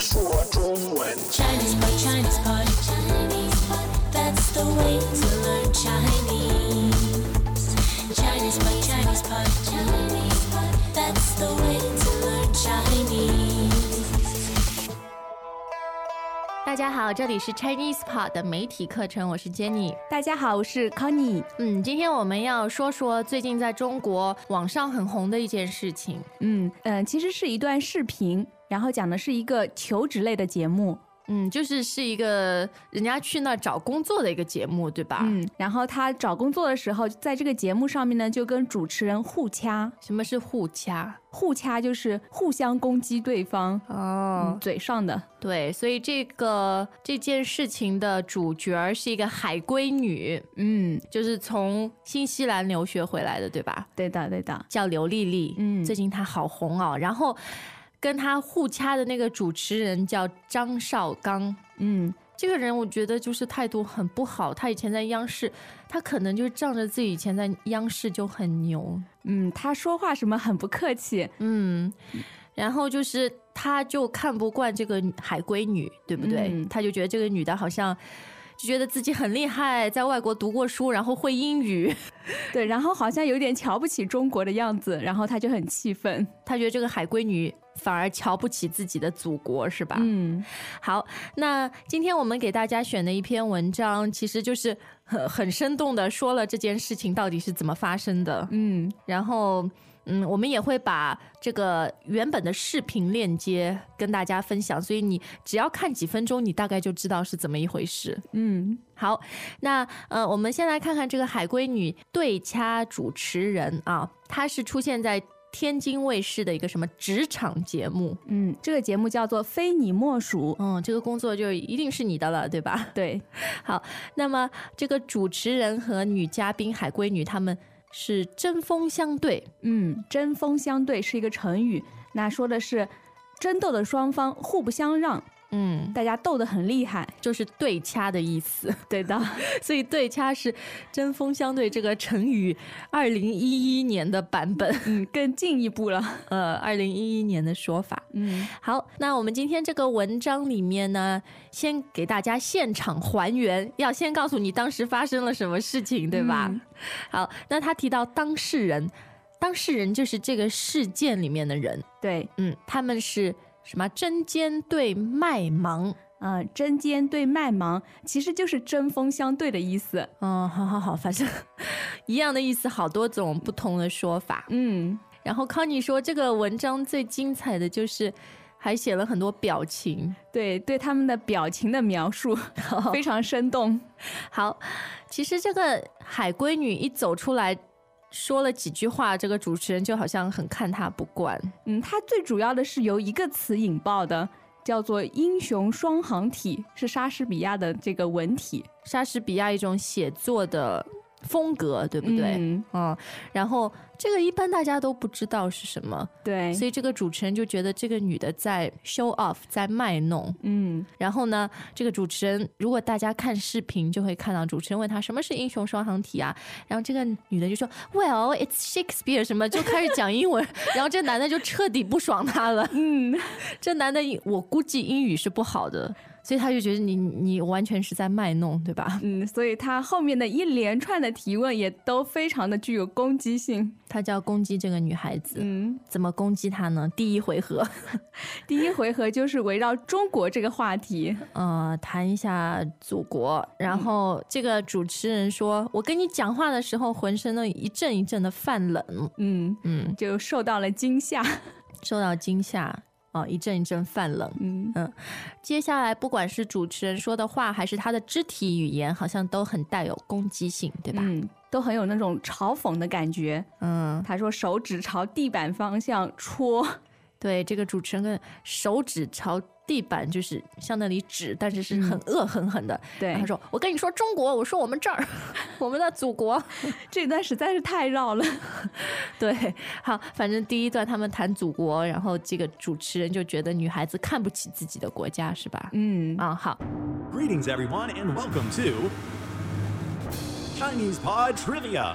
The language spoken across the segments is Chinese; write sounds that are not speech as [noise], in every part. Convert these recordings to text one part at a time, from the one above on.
说中文。大家好，这里是 Chinese Pod 的媒体课程，我是 Jenny。大家好，我是 Connie。嗯，今天我们要说说最近在中国网上很红的一件事情。嗯嗯、呃其实是一段视频，然后讲的是一个求职类的节目。嗯，就是是一个人家去那儿找工作的一个节目，对吧？嗯，然后他找工作的时候，在这个节目上面呢，就跟主持人互掐，什么是互掐？互掐就是互相攻击对方。哦嗯，嘴上的。对，所以这个这件事情的主角儿是一个海归女，嗯，就是从新西兰留学回来的，对吧？对的，对的。叫刘丽丽，嗯最近她好红哦。然后跟他互掐的那个主持人叫张绍刚，嗯，这个人我觉得就是态度很不好。他以前在央视，他可能就是仗着自己以前在央视就很牛，嗯，他说话什么很不客气。嗯，然后就是他就看不惯这个海归女，对不对？嗯他就觉得这个女的好像。就觉得自己很厉害，在外国读过书，然后会英语，[laughs] 对，然后好像有点瞧不起中国的样子，然后他就很气愤。他觉得这个海归女反而瞧不起自己的祖国，是吧？嗯好，那今天我们给大家选的一篇文章，其实就是很很生动的说了这件事情到底是怎么发生的。嗯然后，嗯，我们也会把这个原本的视频链接跟大家分享，所以你只要看几分钟，你大概就知道是怎么一回事。嗯好，那呃，我们先来看看这个海归女对掐主持人啊，她是出现在天津卫视的一个什么职场节目。嗯，这个节目叫做《非你莫属》。嗯，这个工作就一定是你的了，对吧？对，[laughs] 好，那么这个主持人和女嘉宾海归女，她们是针锋相对。嗯，针锋相对是一个成语，那说的是争斗的双方互不相让，嗯，大家斗得很厉害。就是对掐的意思，[laughs] 对的，[laughs] 所以对掐是针锋相对这个成语，二零一一年的版本，嗯，更进一步了。[laughs] 呃，二零一一年的说法。嗯好，那我们今天这个文章里面呢，先给大家现场还原，要先告诉你当时发生了什么事情，对吧？嗯好，那他提到当事人，当事人就是这个事件里面的人，对，嗯，他们是什么针尖对麦芒？啊、针尖对麦芒，其实就是针锋相对的意思。嗯，好好好，反正一样的意思，好多种不同的说法。嗯，然后康妮说，这个文章最精彩的就是还写了很多表情。对，对他们的表情的描述 [laughs] 非常生动。好，其实这个海龟女一走出来。说了几句话，这个主持人就好像很看他不惯。嗯，他最主要的是由一个词引爆的，叫做“英雄双行体”，是莎士比亚的这个文体，莎士比亚一种写作的风格，对不对？嗯，嗯，然后这个一般大家都不知道是什么，对，所以这个主持人就觉得这个女的在 show off，在卖弄。嗯。然后呢，这个主持人如果大家看视频就会看到主持人问他什么是英雄双行体啊，然后这个女的就说 Well it's Shakespeare 什么就开始讲英文，[laughs] 然后这男的就彻底不爽他了。嗯，[laughs] 这男的我估计英语是不好的，所以他就觉得你你完全是在卖弄，对吧？嗯，所以他后面的一连串的提问也都非常的具有攻击性。他就要攻击这个女孩子，嗯，怎么攻击她呢？第一回合，[laughs] 第一回合就是围绕中国这个话题。呃，谈一下祖国，然后这个主持人说：“我跟你讲话的时候，浑身都一阵一阵的泛冷，嗯，嗯，就受到了惊吓。受到惊吓，哦、一阵一阵泛冷。”嗯接下来，不管是主持人说的话，还是他的肢体语言，好像都很带有攻击性，对吧？嗯，都很有那种嘲讽的感觉。嗯，他说手指朝地板方向戳。对，这个主持人跟手指朝地板，就是向那里指，但是是很嗯恶狠狠的。对他，说：“我跟你说中国，我说我们这儿，[laughs] 我们的祖国。[laughs] 这段实在是太绕了。[laughs] ”对，好，反正第一段他们谈祖国，然后这个主持人就觉得女孩子看不起自己的国家，是吧？嗯，啊，好，Greetings, everyone, and welcome to Chinese Pod Trivia.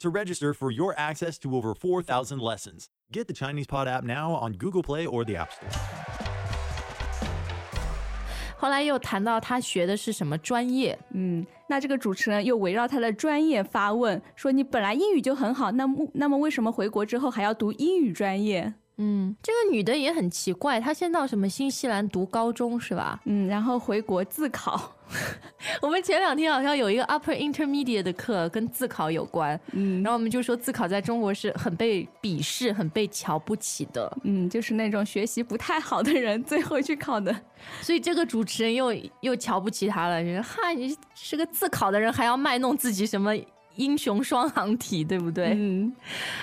to register for your access to over 4,000 lessons. Get the Chinese Pod app now on Google Play or the App Store. 后来又谈到他学的是什么专业，嗯，那这个主持人又围绕他的专业发问，说你本来英语就很好，那么那么为什么回国之后还要读英语专业？嗯，这个女的也很奇怪，她先到什么新西兰读高中是吧？嗯，然后回国自考。[laughs] 我们前两天好像有一个 Upper Intermediate 的课跟自考有关，嗯然后我们就说自考在中国是很被鄙视、很被瞧不起的，嗯，就是那种学习不太好的人最后去考的。[laughs] 所以这个主持人又又瞧不起他了，觉得哈你是个自考的人，还要卖弄自己什么英雄双行体，对不对？嗯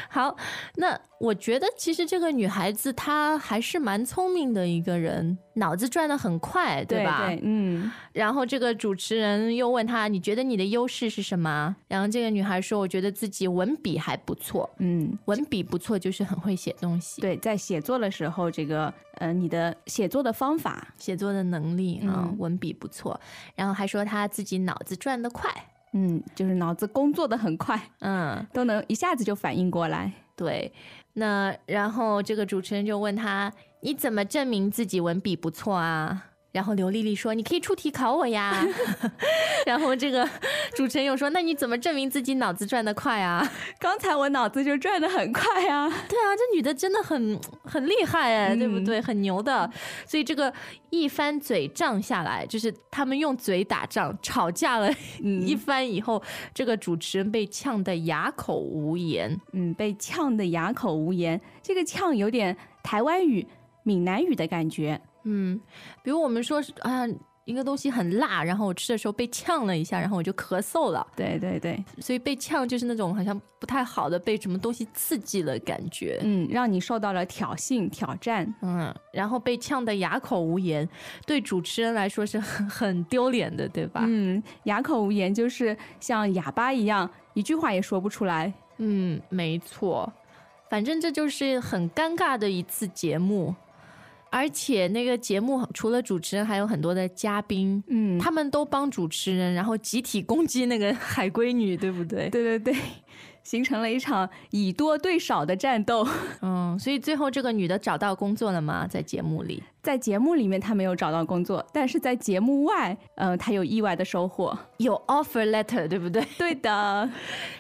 好，那我觉得其实这个女孩子她还是蛮聪明的一个人，脑子转得很快，对吧？对，嗯然后这个主持人又问她：“你觉得你的优势是什么？”然后这个女孩说：“我觉得自己文笔还不错，嗯，文笔不错就是很会写东西，对，在写作的时候，这个呃，你的写作的方法，写作的能力啊、嗯文笔不错。”然后还说她自己脑子转得快，嗯，就是脑子工作的很快，[laughs] 嗯，都能一下子就反应过来。对。那然后这个主持人就问他：“你怎么证明自己文笔不错啊？”然后刘丽丽说：“你可以出题考我呀。[laughs] ” [laughs] 然后这个主持人又说：“那你怎么证明自己脑子转得快啊？” [laughs] 刚才我脑子就转得很快啊。对啊，这女的真的很很厉害哎，对不嗯对？很牛的。所以这个一番嘴仗下来，就是他们用嘴打仗，吵架了一番以后，这个主持人被呛得哑口无言。嗯，被呛得哑口无言。这个呛有点台湾语、闽南语的感觉。嗯，比如我们说是啊。一个东西很辣，然后我吃的时候被呛了一下，然后我就咳嗽了。对对对，所以被呛就是那种好像不太好的，被什么东西刺激了感觉。嗯，让你受到了挑衅、挑战。嗯，然后被呛得哑口无言，对主持人来说是很很丢脸的，对吧？嗯，哑口无言就是像哑巴一样，一句话也说不出来。嗯，没错，反正这就是很尴尬的一次节目，而且那个节目除了主持人，还有很多的嘉宾，嗯，他们都帮主持人，然后集体攻击那个海龟女，对不对？[laughs] 对对对，形成了一场以多对少的战斗。[laughs] 嗯，所以最后这个女的找到工作了吗？在节目里？在节目里面她没有找到工作，但是在节目外，呃，她有意外的收获。有 offer letter，对不对？[laughs] 对的，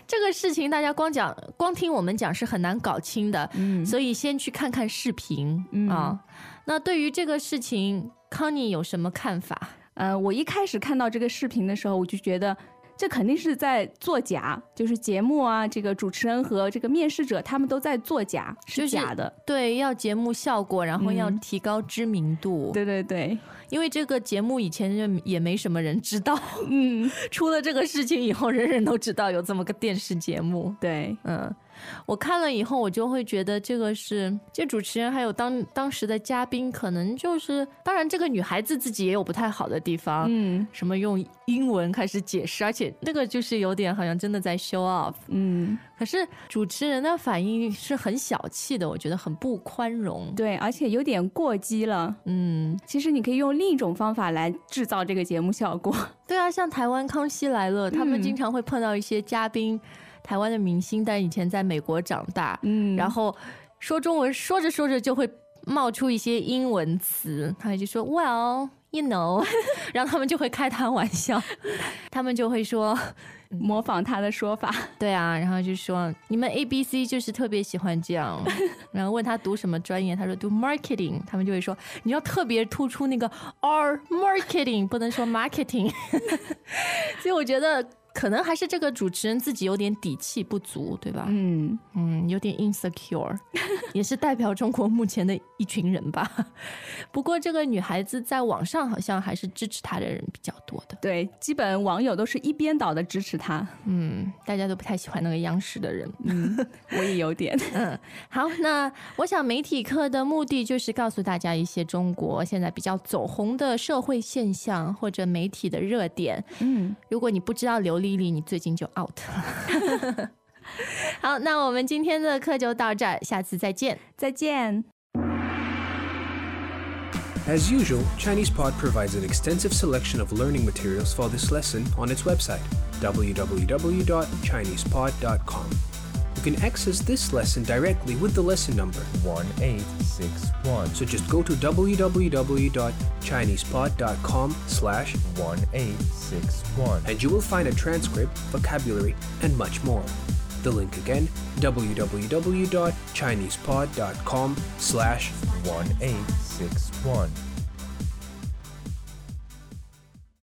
这个事情大家光讲光听我们讲是很难搞清的，嗯所以先去看看视频、嗯啊。那对于这个事情，康妮有什么看法？呃，我一开始看到这个视频的时候，我就觉得这肯定是在作假，就是节目啊，这个主持人和这个面试者他们都在作假，是是假的。对，要节目效果，然后要嗯提高知名度。对对对，因为这个节目以前就也没什么人知道，嗯，[laughs] 出了这个事情以后，人人都知道有这么个电视节目。对，嗯，我看了以后，我就会觉得这个是这主持人还有当当时的嘉宾，可能就是，当然这个女孩子自己也有不太好的地方，嗯什么用英文开始解释，而且那个就是有点好像真的在 show off。嗯，可是主持人的反应是很小气的，我觉得很不宽容。对，而且有点过激了。嗯，其实你可以用另一种方法来制造这个节目效果。[laughs] 对啊，像台湾《康熙来了》，他们嗯经常会碰到一些嘉宾，台湾的明星，但以前在美国长大，嗯然后说中文说着说着就会冒出一些英文词，他就说 Well。You know，[laughs] 然后他们就会开他玩笑，[laughs] 他们就会说，模仿他的说法。对啊，然后就说你们 A B C 就是特别喜欢这样，[laughs] 然后问他读什么专业，他说读 marketing，他们就会说你要特别突出那个 R marketing，不能说 marketing。所以我觉得可能还是这个主持人自己有点底气不足，对吧？嗯，嗯，有点 insecure，[laughs] 也是代表中国目前的一群人吧。[laughs] 不过这个女孩子在网上好像还是支持她的人比较多的。对，基本网友都是一边倒的支持她。嗯，大家都不太喜欢那个央视的人。嗯，我也有点。[laughs] 嗯，好，那我想媒体课的目的就是告诉大家一些中国现在比较走红的社会现象或者媒体的热点。嗯，如果你不知道刘丽丽，你最近就 out 了。[laughs] 好，那我们今天的课就到这儿，下次再见。再见。 As usual, ChinesePod provides an extensive selection of learning materials for this lesson on its website, www.chinesepod.com. You can access this lesson directly with the lesson number, 1861 so just go to www.chinesepod.com slash 1861 and you will find a transcript, vocabulary, and much more. The link again, www.chinesepod.com slash 1861